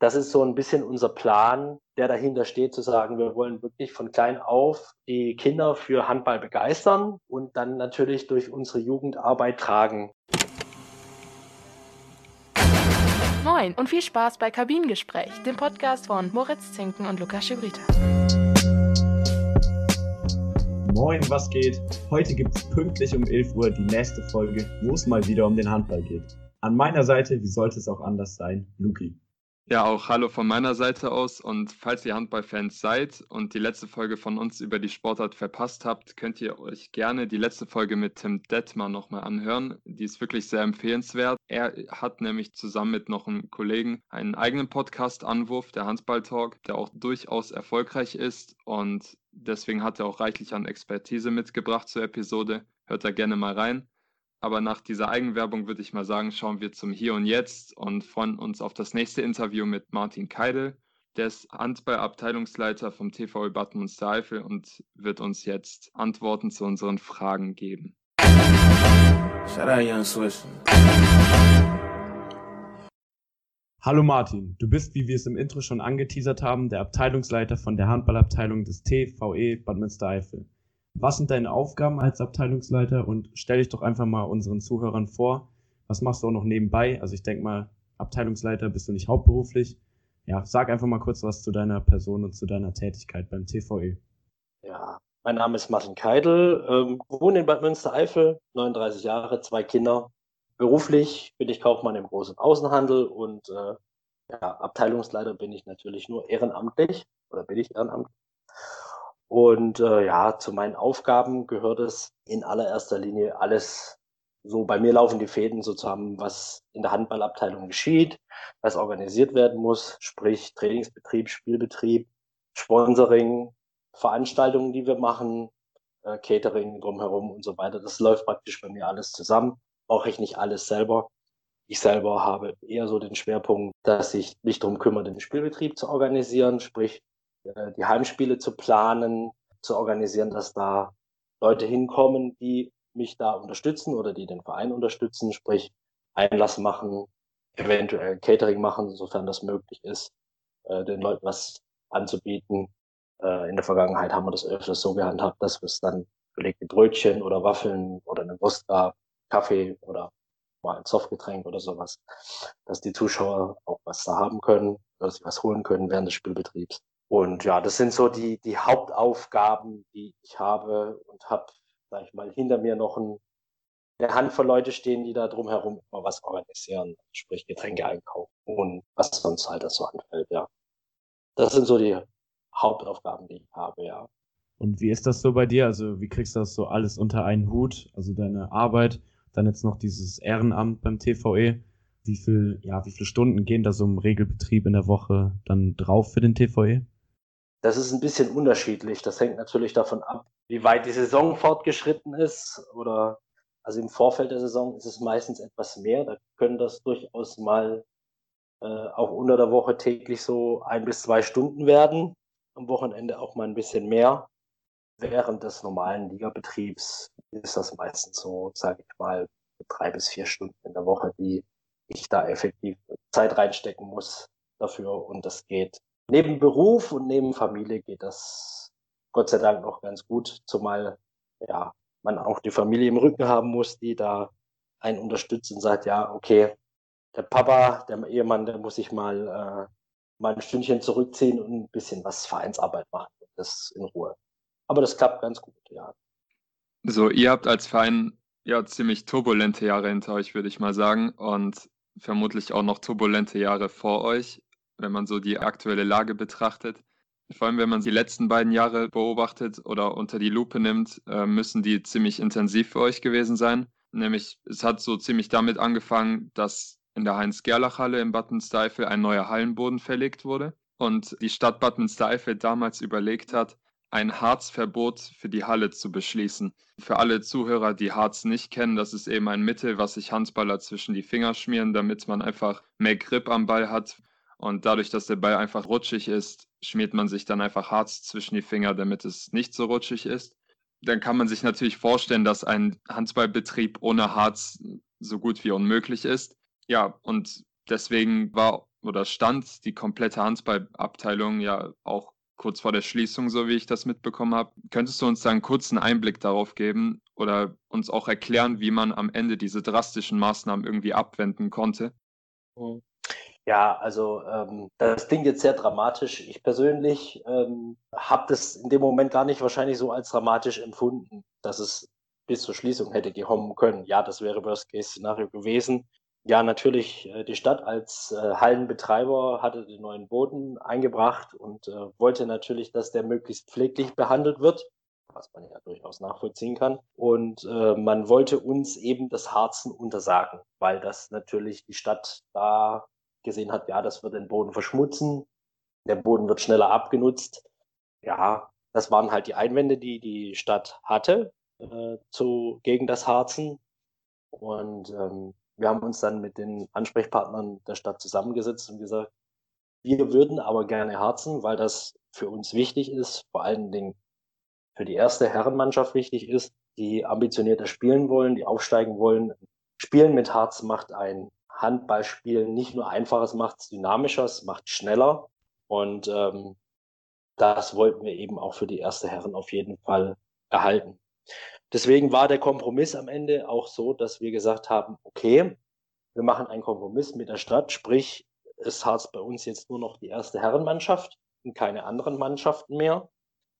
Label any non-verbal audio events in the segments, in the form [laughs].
das ist so ein bisschen unser Plan, der dahinter steht, zu sagen, wir wollen wirklich von klein auf die Kinder für Handball begeistern und dann natürlich durch unsere Jugendarbeit tragen. Moin und viel Spaß bei Kabinengespräch, dem Podcast von Moritz Zinken und Lukas Schibrita. Moin, was geht? Heute gibt es pünktlich um 11 Uhr die nächste Folge, wo es mal wieder um den Handball geht. An meiner Seite, wie sollte es auch anders sein, Luki. Ja, auch hallo von meiner Seite aus. Und falls ihr Handballfans seid und die letzte Folge von uns über die Sportart verpasst habt, könnt ihr euch gerne die letzte Folge mit Tim Detmer nochmal anhören. Die ist wirklich sehr empfehlenswert. Er hat nämlich zusammen mit noch einem Kollegen einen eigenen Podcast Anwurf, der Handball Talk, der auch durchaus erfolgreich ist. Und deswegen hat er auch reichlich an Expertise mitgebracht zur Episode. Hört da gerne mal rein. Aber nach dieser Eigenwerbung würde ich mal sagen, schauen wir zum Hier und Jetzt und freuen uns auf das nächste Interview mit Martin Keidel. Der ist Handball-Abteilungsleiter vom TVÖ Bad Münstereifel und wird uns jetzt Antworten zu unseren Fragen geben. Hallo Martin, du bist, wie wir es im Intro schon angeteasert haben, der Abteilungsleiter von der Handballabteilung des TVE Bad Münstereifel. Was sind deine Aufgaben als Abteilungsleiter und stell dich doch einfach mal unseren Zuhörern vor. Was machst du auch noch nebenbei? Also ich denke mal, Abteilungsleiter bist du nicht hauptberuflich. Ja, sag einfach mal kurz was zu deiner Person und zu deiner Tätigkeit beim TVE. Ja, mein Name ist Martin Keidel, ähm, wohne in Bad Münstereifel, 39 Jahre, zwei Kinder. Beruflich bin ich Kaufmann im Groß- und Außenhandel und äh, ja, Abteilungsleiter bin ich natürlich nur ehrenamtlich oder bin ich ehrenamtlich. Und äh, ja, zu meinen Aufgaben gehört es in allererster Linie alles so bei mir laufen die Fäden so zusammen, was in der Handballabteilung geschieht, was organisiert werden muss, sprich Trainingsbetrieb, Spielbetrieb, Sponsoring, Veranstaltungen, die wir machen, äh, Catering drumherum und so weiter. Das läuft praktisch bei mir alles zusammen. Brauche ich nicht alles selber. Ich selber habe eher so den Schwerpunkt, dass ich mich darum kümmere, den Spielbetrieb zu organisieren, sprich die Heimspiele zu planen, zu organisieren, dass da Leute hinkommen, die mich da unterstützen oder die den Verein unterstützen, sprich Einlass machen, eventuell Catering machen, sofern das möglich ist, äh, den Leuten was anzubieten. Äh, in der Vergangenheit haben wir das öfters so gehandhabt, dass es dann belegte Brötchen oder Waffeln oder eine Wurst gab, Kaffee oder mal ein Softgetränk oder sowas, dass die Zuschauer auch was da haben können, dass sie was holen können während des Spielbetriebs. Und ja, das sind so die, die Hauptaufgaben, die ich habe und habe, sag ich mal, hinter mir noch ein, eine Handvoll Leute stehen, die da drumherum immer was organisieren, sprich Getränke einkaufen und was sonst halt so anfällt, ja. Das sind so die Hauptaufgaben, die ich habe, ja. Und wie ist das so bei dir? Also wie kriegst du das so alles unter einen Hut? Also deine Arbeit, dann jetzt noch dieses Ehrenamt beim TVE. Wie viel, ja, wie viele Stunden gehen da so im Regelbetrieb in der Woche dann drauf für den TVE? Das ist ein bisschen unterschiedlich. Das hängt natürlich davon ab, wie weit die Saison fortgeschritten ist. Oder also im Vorfeld der Saison ist es meistens etwas mehr. Da können das durchaus mal äh, auch unter der Woche täglich so ein bis zwei Stunden werden. Am Wochenende auch mal ein bisschen mehr. Während des normalen Ligabetriebs ist das meistens so, sage ich mal, drei bis vier Stunden in der Woche, die ich da effektiv Zeit reinstecken muss dafür. Und das geht neben Beruf und neben Familie geht das Gott sei Dank noch ganz gut, zumal ja man auch die Familie im Rücken haben muss, die da einen unterstützt und sagt, ja, okay, der Papa, der Ehemann, der muss sich mal, äh, mal ein Stündchen zurückziehen und ein bisschen was Vereinsarbeit machen. Das in Ruhe. Aber das klappt ganz gut, ja. So, ihr habt als Verein ja ziemlich turbulente Jahre hinter euch, würde ich mal sagen, und vermutlich auch noch turbulente Jahre vor euch wenn man so die aktuelle Lage betrachtet. Vor allem, wenn man die letzten beiden Jahre beobachtet oder unter die Lupe nimmt, äh, müssen die ziemlich intensiv für euch gewesen sein. Nämlich, es hat so ziemlich damit angefangen, dass in der Heinz-Gerlach-Halle in Bad Münstereifel ein neuer Hallenboden verlegt wurde und die Stadt Bad Münstereifel damals überlegt hat, ein Harzverbot für die Halle zu beschließen. Für alle Zuhörer, die Harz nicht kennen, das ist eben ein Mittel, was sich Handballer zwischen die Finger schmieren, damit man einfach mehr Grip am Ball hat, und dadurch, dass der Ball einfach rutschig ist, schmiert man sich dann einfach Harz zwischen die Finger, damit es nicht so rutschig ist. Dann kann man sich natürlich vorstellen, dass ein Handballbetrieb ohne Harz so gut wie unmöglich ist. Ja, und deswegen war oder stand die komplette Handballabteilung ja auch kurz vor der Schließung, so wie ich das mitbekommen habe. Könntest du uns da einen kurzen Einblick darauf geben oder uns auch erklären, wie man am Ende diese drastischen Maßnahmen irgendwie abwenden konnte? Mhm. Ja, also ähm, das klingt jetzt sehr dramatisch. Ich persönlich ähm, habe das in dem Moment gar nicht wahrscheinlich so als dramatisch empfunden, dass es bis zur Schließung hätte kommen können. Ja, das wäre Worst-Case-Szenario gewesen. Ja, natürlich, äh, die Stadt als äh, Hallenbetreiber hatte den neuen Boden eingebracht und äh, wollte natürlich, dass der möglichst pfleglich behandelt wird, was man ja durchaus nachvollziehen kann. Und äh, man wollte uns eben das Harzen untersagen, weil das natürlich die Stadt da gesehen hat, ja, das wird den Boden verschmutzen, der Boden wird schneller abgenutzt. Ja, das waren halt die Einwände, die die Stadt hatte äh, zu, gegen das Harzen. Und ähm, wir haben uns dann mit den Ansprechpartnern der Stadt zusammengesetzt und gesagt, wir würden aber gerne harzen, weil das für uns wichtig ist, vor allen Dingen für die erste Herrenmannschaft wichtig ist, die ambitionierter spielen wollen, die aufsteigen wollen. Spielen mit Harz macht ein Handballspiel nicht nur einfacher, es macht es dynamischer, es macht schneller. Und ähm, das wollten wir eben auch für die erste Herren auf jeden Fall erhalten. Deswegen war der Kompromiss am Ende auch so, dass wir gesagt haben, okay, wir machen einen Kompromiss mit der Stadt, sprich, es hat bei uns jetzt nur noch die erste Herrenmannschaft und keine anderen Mannschaften mehr.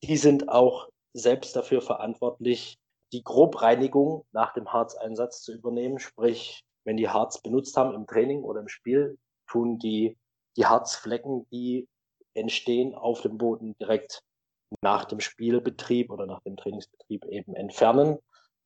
Die sind auch selbst dafür verantwortlich, die Grobreinigung nach dem Harzeinsatz zu übernehmen, sprich, wenn die Harz benutzt haben im Training oder im Spiel, tun die, die Harzflecken, die entstehen auf dem Boden direkt nach dem Spielbetrieb oder nach dem Trainingsbetrieb eben entfernen.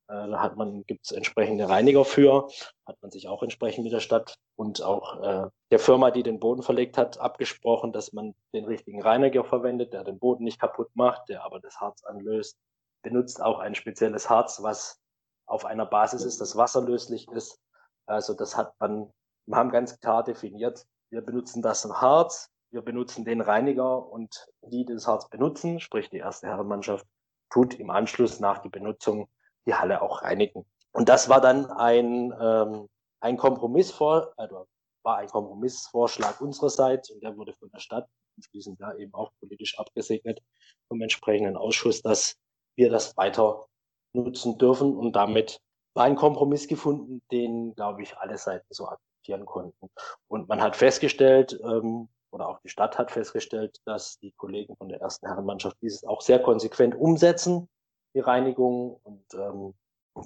Äh, da hat man, gibt es entsprechende Reiniger für, hat man sich auch entsprechend mit der Stadt und auch äh, der Firma, die den Boden verlegt hat, abgesprochen, dass man den richtigen Reiniger verwendet, der den Boden nicht kaputt macht, der aber das Harz anlöst. Benutzt auch ein spezielles Harz, was auf einer Basis ist, das wasserlöslich ist. Also das hat man, wir haben ganz klar definiert, wir benutzen das Harz, wir benutzen den Reiniger und die, die das Harz benutzen, sprich die erste Herrenmannschaft, tut im Anschluss nach die Benutzung die Halle auch reinigen. Und das war dann ein, ähm, ein Kompromissvor, also war ein Kompromissvorschlag unsererseits und der wurde von der Stadt anschließend ja eben auch politisch abgesegnet vom entsprechenden Ausschuss, dass wir das weiter nutzen dürfen und damit war ein Kompromiss gefunden, den, glaube ich, alle Seiten so akzeptieren konnten. Und man hat festgestellt, ähm, oder auch die Stadt hat festgestellt, dass die Kollegen von der ersten Herrenmannschaft dieses auch sehr konsequent umsetzen, die Reinigung. Und ähm,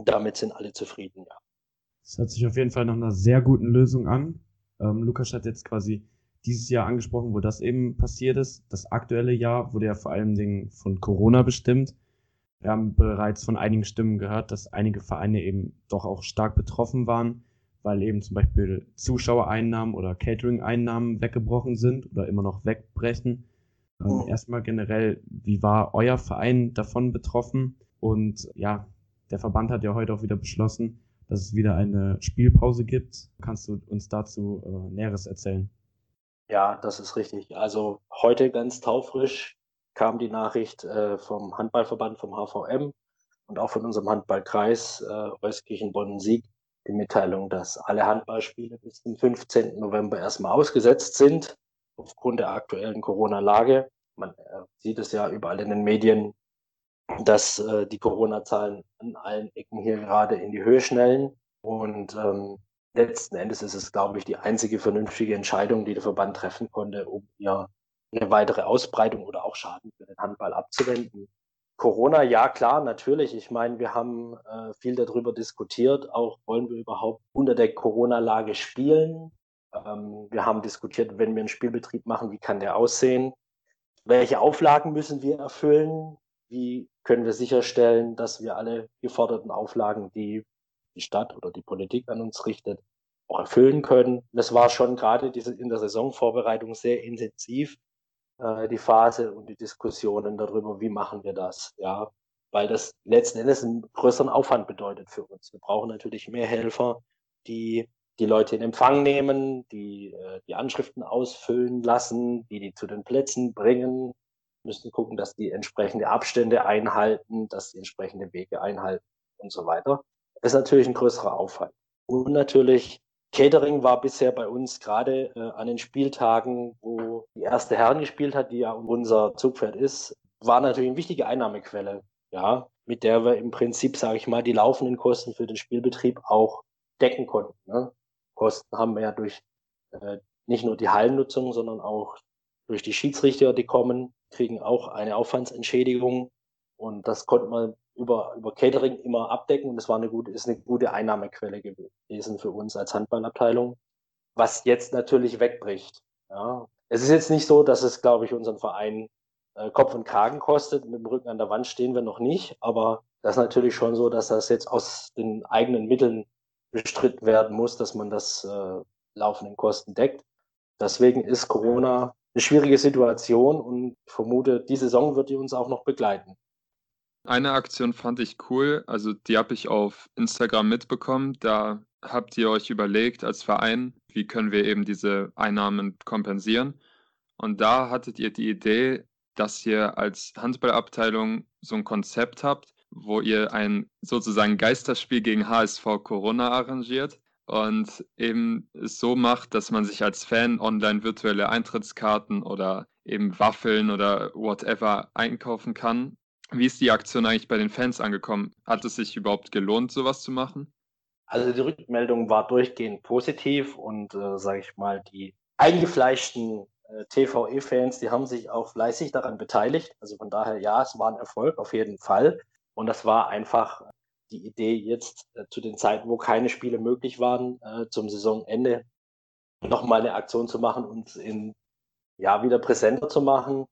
damit sind alle zufrieden, ja. Das hört sich auf jeden Fall nach einer sehr guten Lösung an. Ähm, Lukas hat jetzt quasi dieses Jahr angesprochen, wo das eben passiert ist. Das aktuelle Jahr wurde ja vor allen Dingen von Corona bestimmt. Wir haben bereits von einigen Stimmen gehört, dass einige Vereine eben doch auch stark betroffen waren weil eben zum Beispiel Zuschauereinnahmen oder Catering-Einnahmen weggebrochen sind oder immer noch wegbrechen. Ähm, oh. Erstmal generell, wie war euer Verein davon betroffen? Und ja, der Verband hat ja heute auch wieder beschlossen, dass es wieder eine Spielpause gibt. Kannst du uns dazu äh, Näheres erzählen? Ja, das ist richtig. Also heute ganz taufrisch kam die Nachricht äh, vom Handballverband, vom HVM und auch von unserem Handballkreis äh, Euskirchen-Bonn-Sieg, die Mitteilung, dass alle Handballspiele bis zum 15. November erstmal ausgesetzt sind, aufgrund der aktuellen Corona-Lage. Man äh, sieht es ja überall in den Medien, dass äh, die Corona-Zahlen an allen Ecken hier gerade in die Höhe schnellen. Und ähm, letzten Endes ist es, glaube ich, die einzige vernünftige Entscheidung, die der Verband treffen konnte, um hier eine weitere Ausbreitung oder auch Schaden für den Handball abzuwenden. Corona, ja klar, natürlich. Ich meine, wir haben äh, viel darüber diskutiert, auch wollen wir überhaupt unter der Corona-Lage spielen. Ähm, wir haben diskutiert, wenn wir einen Spielbetrieb machen, wie kann der aussehen? Welche Auflagen müssen wir erfüllen? Wie können wir sicherstellen, dass wir alle geforderten Auflagen, die die Stadt oder die Politik an uns richtet, auch erfüllen können? Das war schon gerade diese, in der Saisonvorbereitung sehr intensiv äh, die Phase und die Diskussionen darüber, wie machen wir das, ja, weil das letzten Endes einen größeren Aufwand bedeutet für uns. Wir brauchen natürlich mehr Helfer, die die Leute in Empfang nehmen, die äh, die Anschriften ausfüllen lassen, die die zu den Plätzen bringen, müssen gucken, dass die entsprechende Abstände einhalten, dass die entsprechende Wege einhalten und so weiter. Das ist natürlich ein größerer Aufwand. Und natürlich Catering war bisher bei uns gerade äh, an den Spieltagen, wo die erste Herren gespielt hat, die ja unser Zugpferd ist, war natürlich eine wichtige Einnahmequelle, ja, mit der wir im Prinzip, sage ich mal, die laufenden Kosten für den Spielbetrieb auch decken konnten. Ne? Kosten haben wir ja durch äh, nicht nur die Hallennutzung, sondern auch durch die Schiedsrichter, die kommen, kriegen auch eine Aufwandsentschädigung. Und das konnte man über, über Catering immer abdecken. Und das war eine gute, ist eine gute Einnahmequelle gewesen für uns als Handballabteilung, was jetzt natürlich wegbricht. Ja. Es ist jetzt nicht so, dass es, glaube ich, unseren Verein äh, Kopf und Kragen kostet. Mit dem Rücken an der Wand stehen wir noch nicht. Aber das ist natürlich schon so, dass das jetzt aus den eigenen Mitteln bestritten werden muss, dass man das äh, laufenden Kosten deckt. Deswegen ist Corona eine schwierige Situation und ich vermute, die Saison wird die uns auch noch begleiten. Eine Aktion fand ich cool, also die habe ich auf Instagram mitbekommen. Da habt ihr euch überlegt als Verein, wie können wir eben diese Einnahmen kompensieren. Und da hattet ihr die Idee, dass ihr als Handballabteilung so ein Konzept habt, wo ihr ein sozusagen Geisterspiel gegen HSV Corona arrangiert und eben es so macht, dass man sich als Fan online virtuelle Eintrittskarten oder eben Waffeln oder whatever einkaufen kann. Wie ist die Aktion eigentlich bei den Fans angekommen? Hat es sich überhaupt gelohnt, sowas zu machen? Also die Rückmeldung war durchgehend positiv und äh, sage ich mal, die eingefleischten äh, TVE-Fans, die haben sich auch fleißig daran beteiligt. Also von daher ja, es war ein Erfolg auf jeden Fall. Und das war einfach die Idee jetzt äh, zu den Zeiten, wo keine Spiele möglich waren, äh, zum Saisonende nochmal eine Aktion zu machen und in ja wieder präsenter zu machen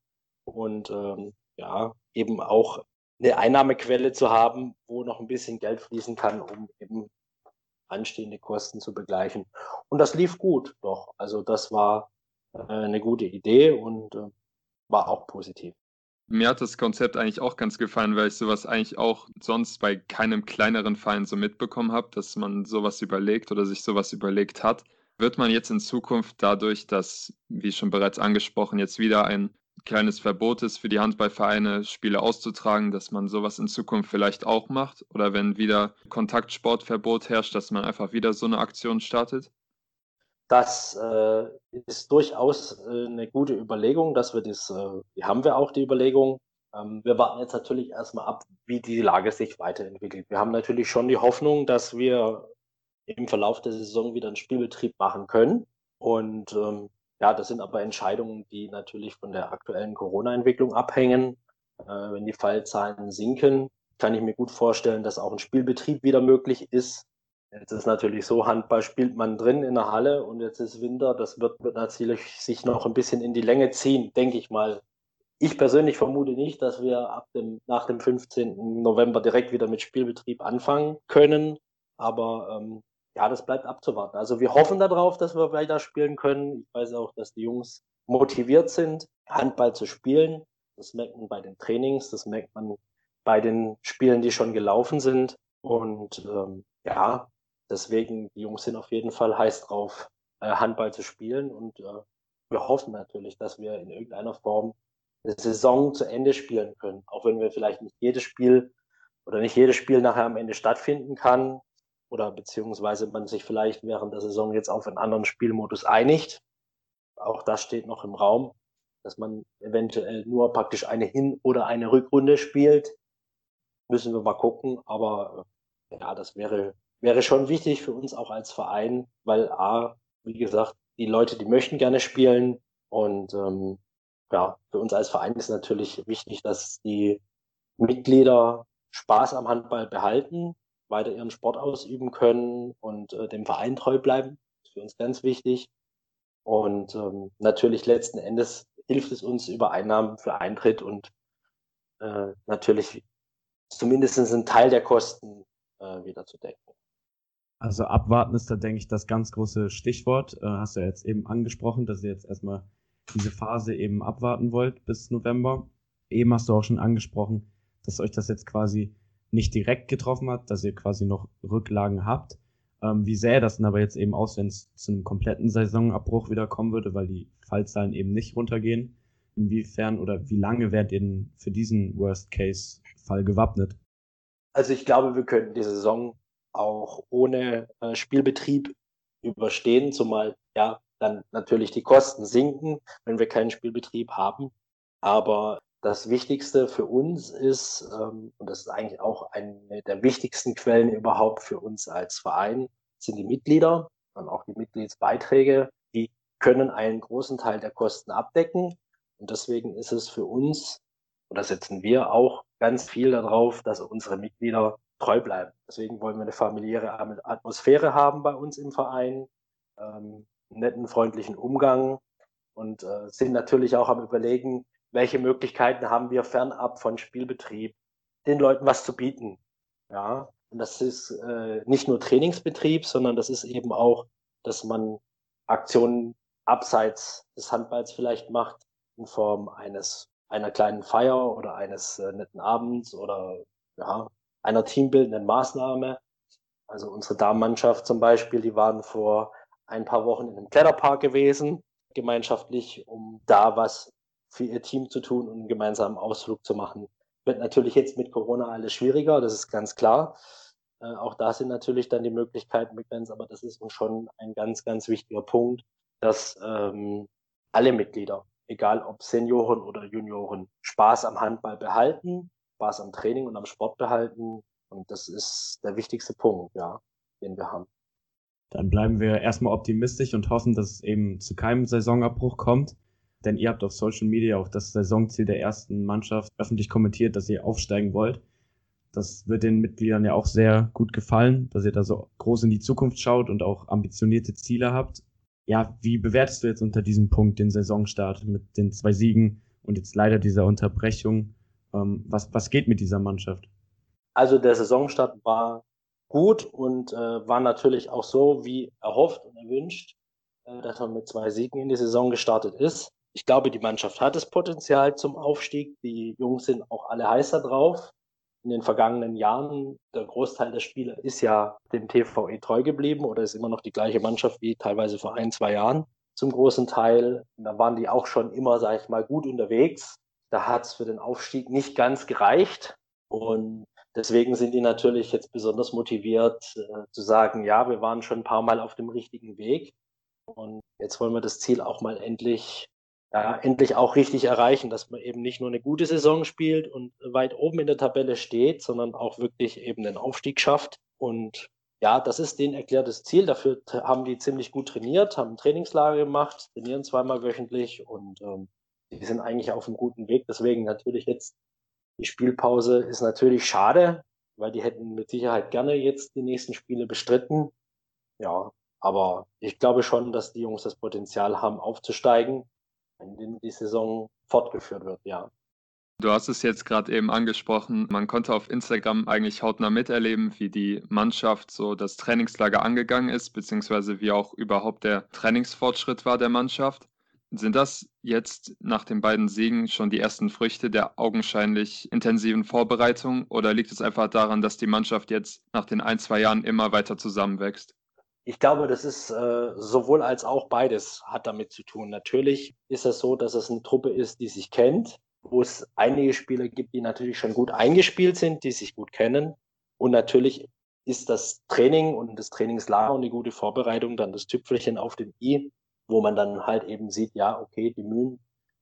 und ähm, ja eben auch eine Einnahmequelle zu haben, wo noch ein bisschen Geld fließen kann, um eben anstehende Kosten zu begleichen. Und das lief gut, doch. Also das war äh, eine gute Idee und äh, war auch positiv. Mir hat das Konzept eigentlich auch ganz gefallen, weil ich sowas eigentlich auch sonst bei keinem kleineren Verein so mitbekommen habe, dass man sowas überlegt oder sich sowas überlegt hat. Wird man jetzt in Zukunft dadurch, dass, wie schon bereits angesprochen, jetzt wieder ein kleines Verbot ist für die Handballvereine, Spiele auszutragen, dass man sowas in Zukunft vielleicht auch macht? Oder wenn wieder Kontaktsportverbot herrscht, dass man einfach wieder so eine Aktion startet? Das äh, ist durchaus äh, eine gute Überlegung, dass wir das, äh, die haben wir auch die Überlegung. Ähm, wir warten jetzt natürlich erstmal ab, wie die Lage sich weiterentwickelt. Wir haben natürlich schon die Hoffnung, dass wir im Verlauf der Saison wieder einen Spielbetrieb machen können. Und ähm, ja, das sind aber Entscheidungen, die natürlich von der aktuellen Corona-Entwicklung abhängen. Äh, wenn die Fallzahlen sinken, kann ich mir gut vorstellen, dass auch ein Spielbetrieb wieder möglich ist. Jetzt ist natürlich so, Handball spielt man drin in der Halle und jetzt ist Winter. Das wird, wird natürlich sich noch ein bisschen in die Länge ziehen, denke ich mal. Ich persönlich vermute nicht, dass wir ab dem, nach dem 15. November direkt wieder mit Spielbetrieb anfangen können. Aber ähm, ja, das bleibt abzuwarten. Also wir hoffen darauf, dass wir weiter spielen können. Ich weiß auch, dass die Jungs motiviert sind, Handball zu spielen. Das merkt man bei den Trainings, das merkt man bei den Spielen, die schon gelaufen sind. Und ähm, ja, Deswegen, die Jungs sind auf jeden Fall heiß drauf, äh, Handball zu spielen und äh, wir hoffen natürlich, dass wir in irgendeiner Form eine Saison zu Ende spielen können. Auch wenn wir vielleicht nicht jedes Spiel oder nicht jedes Spiel nachher am Ende stattfinden kann oder beziehungsweise man sich vielleicht während der Saison jetzt auf einen anderen Spielmodus einigt. Auch das steht noch im Raum, dass man eventuell nur praktisch eine Hin- oder eine Rückrunde spielt. Müssen wir mal gucken, aber äh, ja, das wäre wäre schon wichtig für uns auch als Verein, weil A, wie gesagt, die Leute, die möchten gerne spielen und ähm, ja, für uns als Verein ist natürlich wichtig, dass die Mitglieder Spaß am Handball behalten, weiter ihren Sport ausüben können und äh, dem Verein treu bleiben. Das ist für uns ganz wichtig. Und ähm, natürlich letzten Endes hilft es uns über Einnahmen für Eintritt und äh, natürlich zumindest einen Teil der Kosten äh, wieder zu decken. Also abwarten ist da, denke ich, das ganz große Stichwort. Äh, hast du ja jetzt eben angesprochen, dass ihr jetzt erstmal diese Phase eben abwarten wollt bis November. Eben hast du auch schon angesprochen, dass euch das jetzt quasi nicht direkt getroffen hat, dass ihr quasi noch Rücklagen habt. Ähm, wie sähe das denn aber jetzt eben aus, wenn es zu einem kompletten Saisonabbruch wieder kommen würde, weil die Fallzahlen eben nicht runtergehen? Inwiefern oder wie lange werdet ihr denn für diesen Worst-Case-Fall gewappnet? Also ich glaube, wir könnten die Saison auch ohne äh, Spielbetrieb überstehen, zumal ja dann natürlich die Kosten sinken, wenn wir keinen Spielbetrieb haben. Aber das Wichtigste für uns ist, ähm, und das ist eigentlich auch eine der wichtigsten Quellen überhaupt für uns als Verein, sind die Mitglieder und auch die Mitgliedsbeiträge. Die können einen großen Teil der Kosten abdecken. Und deswegen ist es für uns, oder setzen wir auch ganz viel darauf, dass unsere Mitglieder treu bleiben. Deswegen wollen wir eine familiäre Atmosphäre haben bei uns im Verein, ähm, netten, freundlichen Umgang und äh, sind natürlich auch am Überlegen, welche Möglichkeiten haben wir fernab von Spielbetrieb, den Leuten was zu bieten. Ja, und das ist äh, nicht nur Trainingsbetrieb, sondern das ist eben auch, dass man Aktionen abseits des Handballs vielleicht macht, in Form eines einer kleinen Feier oder eines äh, netten Abends oder ja, einer teambildenden Maßnahme. Also unsere Damenmannschaft zum Beispiel, die waren vor ein paar Wochen in einem Kletterpark gewesen, gemeinschaftlich, um da was für ihr Team zu tun und einen gemeinsamen Ausflug zu machen. Wird natürlich jetzt mit Corona alles schwieriger, das ist ganz klar. Äh, auch da sind natürlich dann die Möglichkeiten begrenzt, aber das ist uns schon ein ganz, ganz wichtiger Punkt, dass ähm, alle Mitglieder, egal ob Senioren oder Junioren, Spaß am Handball behalten, Spaß am Training und am Sport behalten. Und das ist der wichtigste Punkt, ja, den wir haben. Dann bleiben wir erstmal optimistisch und hoffen, dass es eben zu keinem Saisonabbruch kommt. Denn ihr habt auf Social Media auch das Saisonziel der ersten Mannschaft öffentlich kommentiert, dass ihr aufsteigen wollt. Das wird den Mitgliedern ja auch sehr gut gefallen, dass ihr da so groß in die Zukunft schaut und auch ambitionierte Ziele habt. Ja, wie bewertest du jetzt unter diesem Punkt den Saisonstart mit den zwei Siegen und jetzt leider dieser Unterbrechung? Ähm, was, was geht mit dieser Mannschaft? Also der Saisonstart war gut und äh, war natürlich auch so wie erhofft und erwünscht, äh, dass man mit zwei Siegen in die Saison gestartet ist. Ich glaube, die Mannschaft hat das Potenzial zum Aufstieg. Die Jungs sind auch alle heißer drauf. In den vergangenen Jahren, der Großteil der Spieler ist ja dem TVE treu geblieben oder ist immer noch die gleiche Mannschaft wie teilweise vor ein, zwei Jahren zum großen Teil. Und da waren die auch schon immer, sage ich mal, gut unterwegs. Da hat es für den Aufstieg nicht ganz gereicht. Und deswegen sind die natürlich jetzt besonders motiviert äh, zu sagen, ja, wir waren schon ein paar Mal auf dem richtigen Weg. Und jetzt wollen wir das Ziel auch mal endlich ja, endlich auch richtig erreichen, dass man eben nicht nur eine gute Saison spielt und weit oben in der Tabelle steht, sondern auch wirklich eben den Aufstieg schafft. Und ja, das ist denen erklärtes Ziel. Dafür haben die ziemlich gut trainiert, haben Trainingslager gemacht, trainieren zweimal wöchentlich und ähm, die sind eigentlich auf einem guten Weg. Deswegen natürlich jetzt die Spielpause ist natürlich schade, weil die hätten mit Sicherheit gerne jetzt die nächsten Spiele bestritten. Ja, aber ich glaube schon, dass die Jungs das Potenzial haben, aufzusteigen in dem die Saison fortgeführt wird, ja. Du hast es jetzt gerade eben angesprochen. Man konnte auf Instagram eigentlich hautnah miterleben, wie die Mannschaft so das Trainingslager angegangen ist, beziehungsweise wie auch überhaupt der Trainingsfortschritt war der Mannschaft. Sind das jetzt nach den beiden Siegen schon die ersten Früchte der augenscheinlich intensiven Vorbereitung oder liegt es einfach daran, dass die Mannschaft jetzt nach den ein, zwei Jahren immer weiter zusammenwächst? Ich glaube, das ist äh, sowohl als auch beides hat damit zu tun. Natürlich ist es so, dass es eine Truppe ist, die sich kennt, wo es einige Spieler gibt, die natürlich schon gut eingespielt sind, die sich gut kennen. Und natürlich ist das Training und das Trainingslager und die gute Vorbereitung dann das Tüpfelchen auf dem i, wo man dann halt eben sieht, ja, okay, die Mühen,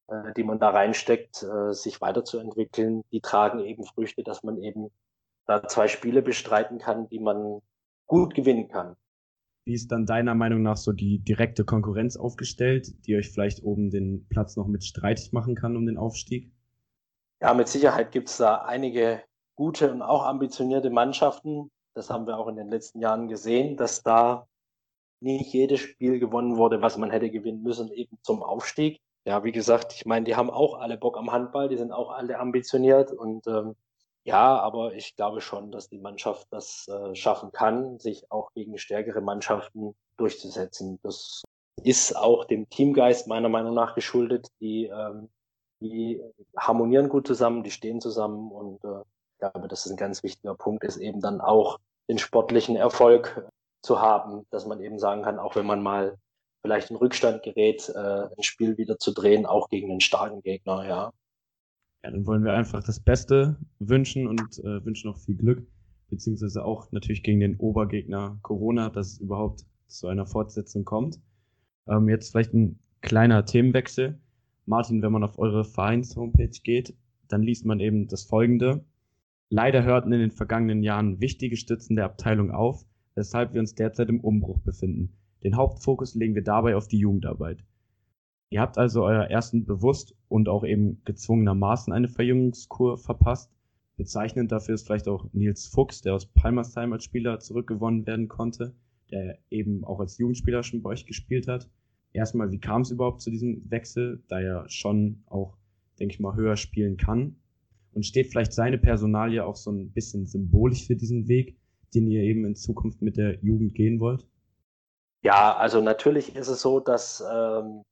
äh, die man da reinsteckt, äh, sich weiterzuentwickeln, die tragen eben Früchte, dass man eben da zwei Spiele bestreiten kann, die man gut gewinnen kann. Wie ist dann deiner Meinung nach so die direkte Konkurrenz aufgestellt, die euch vielleicht oben den Platz noch mit streitig machen kann um den Aufstieg? Ja, mit Sicherheit gibt es da einige gute und auch ambitionierte Mannschaften. Das haben wir auch in den letzten Jahren gesehen, dass da nicht jedes Spiel gewonnen wurde, was man hätte gewinnen müssen, eben zum Aufstieg. Ja, wie gesagt, ich meine, die haben auch alle Bock am Handball, die sind auch alle ambitioniert und ähm, ja, aber ich glaube schon, dass die Mannschaft das äh, schaffen kann, sich auch gegen stärkere Mannschaften durchzusetzen. Das ist auch dem Teamgeist meiner Meinung nach geschuldet. Die, ähm, die harmonieren gut zusammen, die stehen zusammen und äh, ich glaube, das ist ein ganz wichtiger Punkt, ist eben dann auch den sportlichen Erfolg zu haben, dass man eben sagen kann, auch wenn man mal vielleicht in Rückstand gerät, äh, ein Spiel wieder zu drehen, auch gegen einen starken Gegner, ja. Ja, dann wollen wir einfach das Beste wünschen und äh, wünschen noch viel Glück, beziehungsweise auch natürlich gegen den Obergegner Corona, dass es überhaupt zu einer Fortsetzung kommt. Ähm, jetzt vielleicht ein kleiner Themenwechsel. Martin, wenn man auf eure Vereins-Homepage geht, dann liest man eben das folgende. Leider hörten in den vergangenen Jahren wichtige Stützen der Abteilung auf, weshalb wir uns derzeit im Umbruch befinden. Den Hauptfokus legen wir dabei auf die Jugendarbeit. Ihr habt also euer ersten bewusst und auch eben gezwungenermaßen eine Verjüngungskur verpasst. Bezeichnend dafür ist vielleicht auch Nils Fuchs, der aus Palmersheim als Spieler zurückgewonnen werden konnte, der eben auch als Jugendspieler schon bei euch gespielt hat. Erstmal, wie kam es überhaupt zu diesem Wechsel, da er schon auch, denke ich mal, höher spielen kann? Und steht vielleicht seine Personalie auch so ein bisschen symbolisch für diesen Weg, den ihr eben in Zukunft mit der Jugend gehen wollt? Ja, also natürlich ist es so, dass ähm,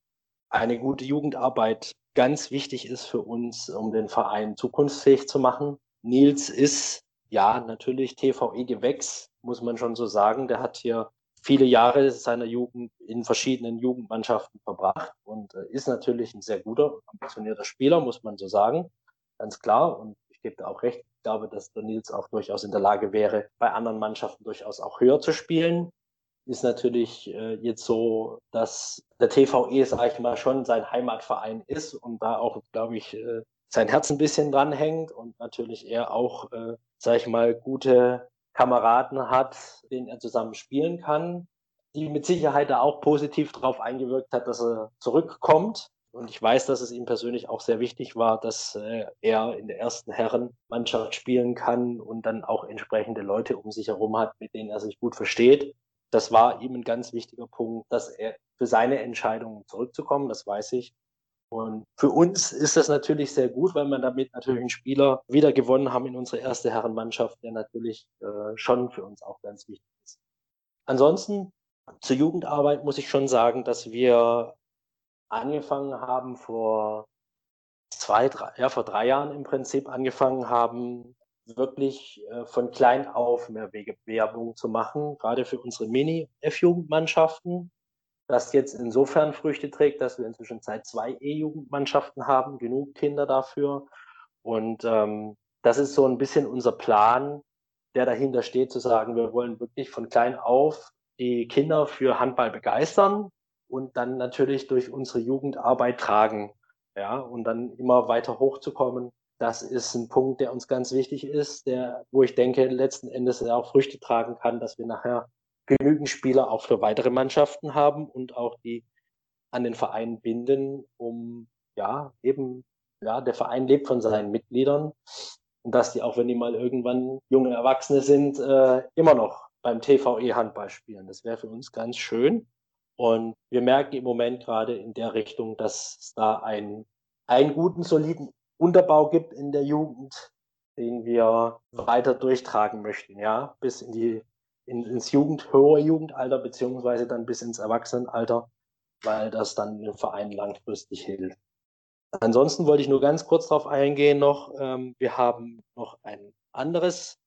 eine gute Jugendarbeit ganz wichtig ist für uns, um den Verein zukunftsfähig zu machen. Nils ist ja natürlich TVE-Gewächs, muss man schon so sagen. Der hat hier viele Jahre seiner Jugend in verschiedenen Jugendmannschaften verbracht und äh, ist natürlich ein sehr guter, ambitionierter Spieler, muss man so sagen. Ganz klar. Und ich gebe da auch recht. Ich glaube, dass der Nils auch durchaus in der Lage wäre, bei anderen Mannschaften durchaus auch höher zu spielen ist natürlich äh, jetzt so, dass der TVE, sage ich mal, schon sein Heimatverein ist und da auch, glaube ich, äh, sein Herz ein bisschen dranhängt und natürlich er auch, äh, sage ich mal, gute Kameraden hat, denen er zusammen spielen kann, die mit Sicherheit da auch positiv darauf eingewirkt hat, dass er zurückkommt. Und ich weiß, dass es ihm persönlich auch sehr wichtig war, dass äh, er in der ersten Herrenmannschaft spielen kann und dann auch entsprechende Leute um sich herum hat, mit denen er sich gut versteht das war ihm ein ganz wichtiger Punkt, dass er für seine Entscheidung zurückzukommen, das weiß ich. Und für uns ist das natürlich sehr gut, weil wir damit natürlich einen Spieler wieder gewonnen haben in unsere erste Herrenmannschaft, der natürlich äh, schon für uns auch ganz wichtig ist. Ansonsten zur Jugendarbeit muss ich schon sagen, dass wir angefangen haben vor zwei, drei, ja, vor drei Jahren im Prinzip angefangen haben, wirklich äh, von klein auf mehr Werbung zu machen, gerade für unsere Mini-F-Jugendmannschaften, das jetzt insofern Früchte trägt, dass wir inzwischen Zeit zwei E-Jugendmannschaften haben, genug Kinder dafür. Und ähm, das ist so ein bisschen unser Plan, der dahinter steht, zu sagen, wir wollen wirklich von klein auf die Kinder für Handball begeistern und dann natürlich durch unsere Jugendarbeit tragen. Ja, und dann immer weiter hochzukommen das ist ein Punkt, der uns ganz wichtig ist, der, wo ich denke, letzten Endes auch Früchte tragen kann, dass wir nachher genügend Spieler auch für weitere Mannschaften haben und auch die an den Verein binden, um ja eben, ja, der Verein lebt von seinen Mitgliedern und dass die auch, wenn die mal irgendwann junge Erwachsene sind, äh, immer noch beim TVE Handball spielen. Das wäre für uns ganz schön. Und wir merken im Moment gerade in der Richtung, dass es da einen, einen guten, soliden Unterbau gibt in der Jugend, den wir weiter durchtragen möchten, ja, bis in die in, ins Jugend, höhere Jugendalter beziehungsweise dann bis ins Erwachsenenalter, weil das dann dem Verein langfristig hilft. Ansonsten wollte ich nur ganz kurz darauf eingehen noch. Ähm, wir haben noch ein anderes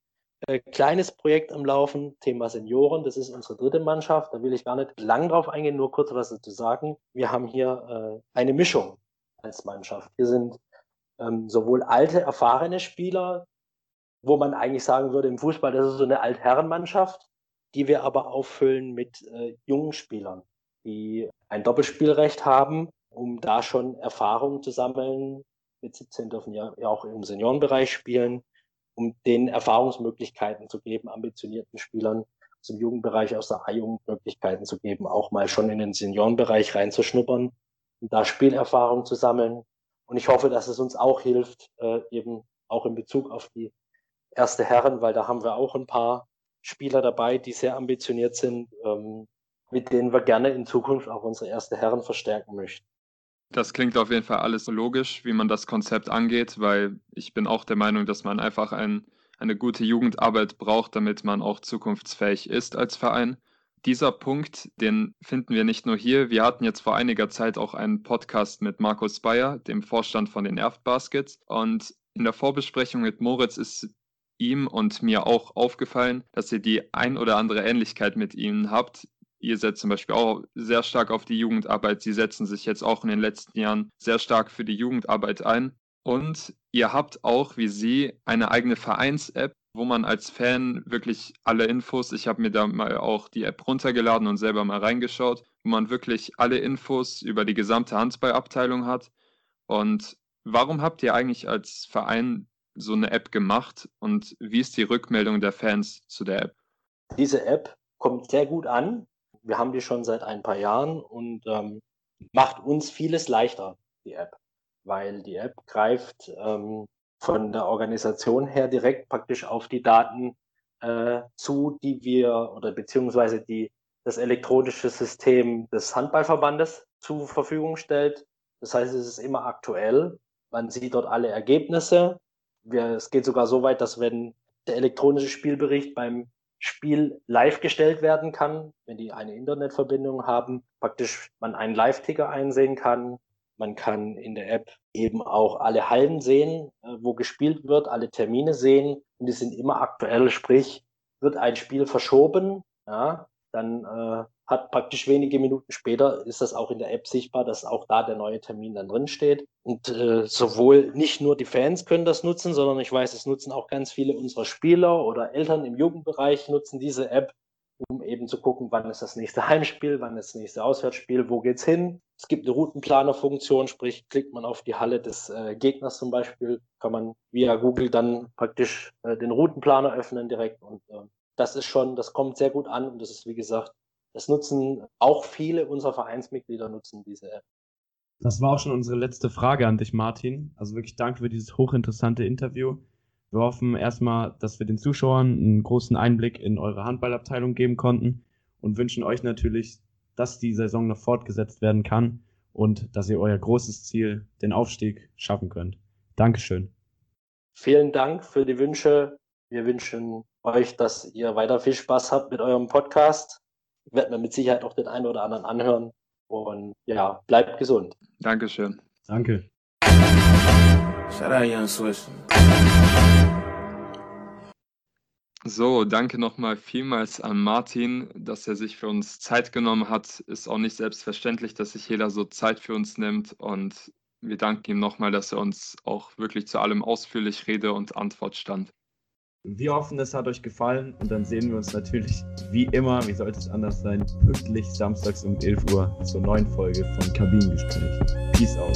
äh, kleines Projekt am Laufen, Thema Senioren. Das ist unsere dritte Mannschaft. Da will ich gar nicht lang drauf eingehen, nur kurz was dazu sagen. Wir haben hier äh, eine Mischung als Mannschaft. Wir sind ähm, sowohl alte, erfahrene Spieler, wo man eigentlich sagen würde, im Fußball, das ist so eine Altherrenmannschaft, die wir aber auffüllen mit äh, jungen Spielern, die ein Doppelspielrecht haben, um da schon Erfahrungen zu sammeln. Mit 17 dürfen ja, ja auch im Seniorenbereich spielen, um denen Erfahrungsmöglichkeiten zu geben, ambitionierten Spielern dem Jugendbereich, aus der A-Jugend Möglichkeiten zu geben, auch mal schon in den Seniorenbereich reinzuschnuppern und da Spielerfahrung zu sammeln. Und ich hoffe, dass es uns auch hilft, äh, eben auch in Bezug auf die erste Herren, weil da haben wir auch ein paar Spieler dabei, die sehr ambitioniert sind, ähm, mit denen wir gerne in Zukunft auch unsere erste Herren verstärken möchten. Das klingt auf jeden Fall alles logisch, wie man das Konzept angeht, weil ich bin auch der Meinung, dass man einfach ein, eine gute Jugendarbeit braucht, damit man auch zukunftsfähig ist als Verein dieser Punkt, den finden wir nicht nur hier. Wir hatten jetzt vor einiger Zeit auch einen Podcast mit Markus Bayer, dem Vorstand von den Erft Baskets. Und in der Vorbesprechung mit Moritz ist ihm und mir auch aufgefallen, dass ihr die ein oder andere Ähnlichkeit mit ihnen habt. Ihr setzt zum Beispiel auch sehr stark auf die Jugendarbeit. Sie setzen sich jetzt auch in den letzten Jahren sehr stark für die Jugendarbeit ein. Und ihr habt auch, wie sie, eine eigene Vereins-App, wo man als Fan wirklich alle Infos, ich habe mir da mal auch die App runtergeladen und selber mal reingeschaut, wo man wirklich alle Infos über die gesamte Handballabteilung hat. Und warum habt ihr eigentlich als Verein so eine App gemacht und wie ist die Rückmeldung der Fans zu der App? Diese App kommt sehr gut an. Wir haben die schon seit ein paar Jahren und ähm, macht uns vieles leichter, die App, weil die App greift ähm, von der Organisation her direkt praktisch auf die Daten äh, zu, die wir oder beziehungsweise die das elektronische System des Handballverbandes zur Verfügung stellt. Das heißt, es ist immer aktuell. Man sieht dort alle Ergebnisse. Wir, es geht sogar so weit, dass wenn der elektronische Spielbericht beim Spiel live gestellt werden kann, wenn die eine Internetverbindung haben, praktisch man einen Live-Ticker einsehen kann. Man kann in der App eben auch alle Hallen sehen, äh, wo gespielt wird, alle Termine sehen und die sind immer aktuell, sprich, wird ein Spiel verschoben, ja, dann äh, hat praktisch wenige Minuten später ist das auch in der App sichtbar, dass auch da der neue Termin dann drin steht. Und äh, sowohl nicht nur die Fans können das nutzen, sondern ich weiß, es nutzen auch ganz viele unserer Spieler oder Eltern im Jugendbereich nutzen diese App, um eben zu gucken, wann ist das nächste [laughs] Heimspiel, wann ist das nächste Auswärtsspiel, wo geht's hin. Es gibt eine Routenplaner-Funktion, sprich klickt man auf die Halle des äh, Gegners zum Beispiel, kann man via Google dann praktisch äh, den Routenplaner öffnen direkt und äh, das ist schon, das kommt sehr gut an und das ist wie gesagt das nutzen auch viele unserer Vereinsmitglieder nutzen diese App. Das war auch schon unsere letzte Frage an dich, Martin. Also wirklich danke für dieses hochinteressante Interview. Wir hoffen erstmal, dass wir den Zuschauern einen großen Einblick in eure Handballabteilung geben konnten und wünschen euch natürlich, dass die Saison noch fortgesetzt werden kann und dass ihr euer großes Ziel, den Aufstieg, schaffen könnt. Dankeschön. Vielen Dank für die Wünsche. Wir wünschen euch, dass ihr weiter viel Spaß habt mit eurem Podcast werde mir mit Sicherheit auch den einen oder anderen anhören. Und ja, bleibt gesund. Dankeschön. Danke. So, danke nochmal vielmals an Martin, dass er sich für uns Zeit genommen hat. Ist auch nicht selbstverständlich, dass sich jeder so Zeit für uns nimmt. Und wir danken ihm nochmal, dass er uns auch wirklich zu allem ausführlich Rede und Antwort stand. Wir hoffen, es hat euch gefallen und dann sehen wir uns natürlich wie immer, wie sollte es anders sein, pünktlich samstags um 11 Uhr zur neuen Folge von Kabinengespräch. Peace out.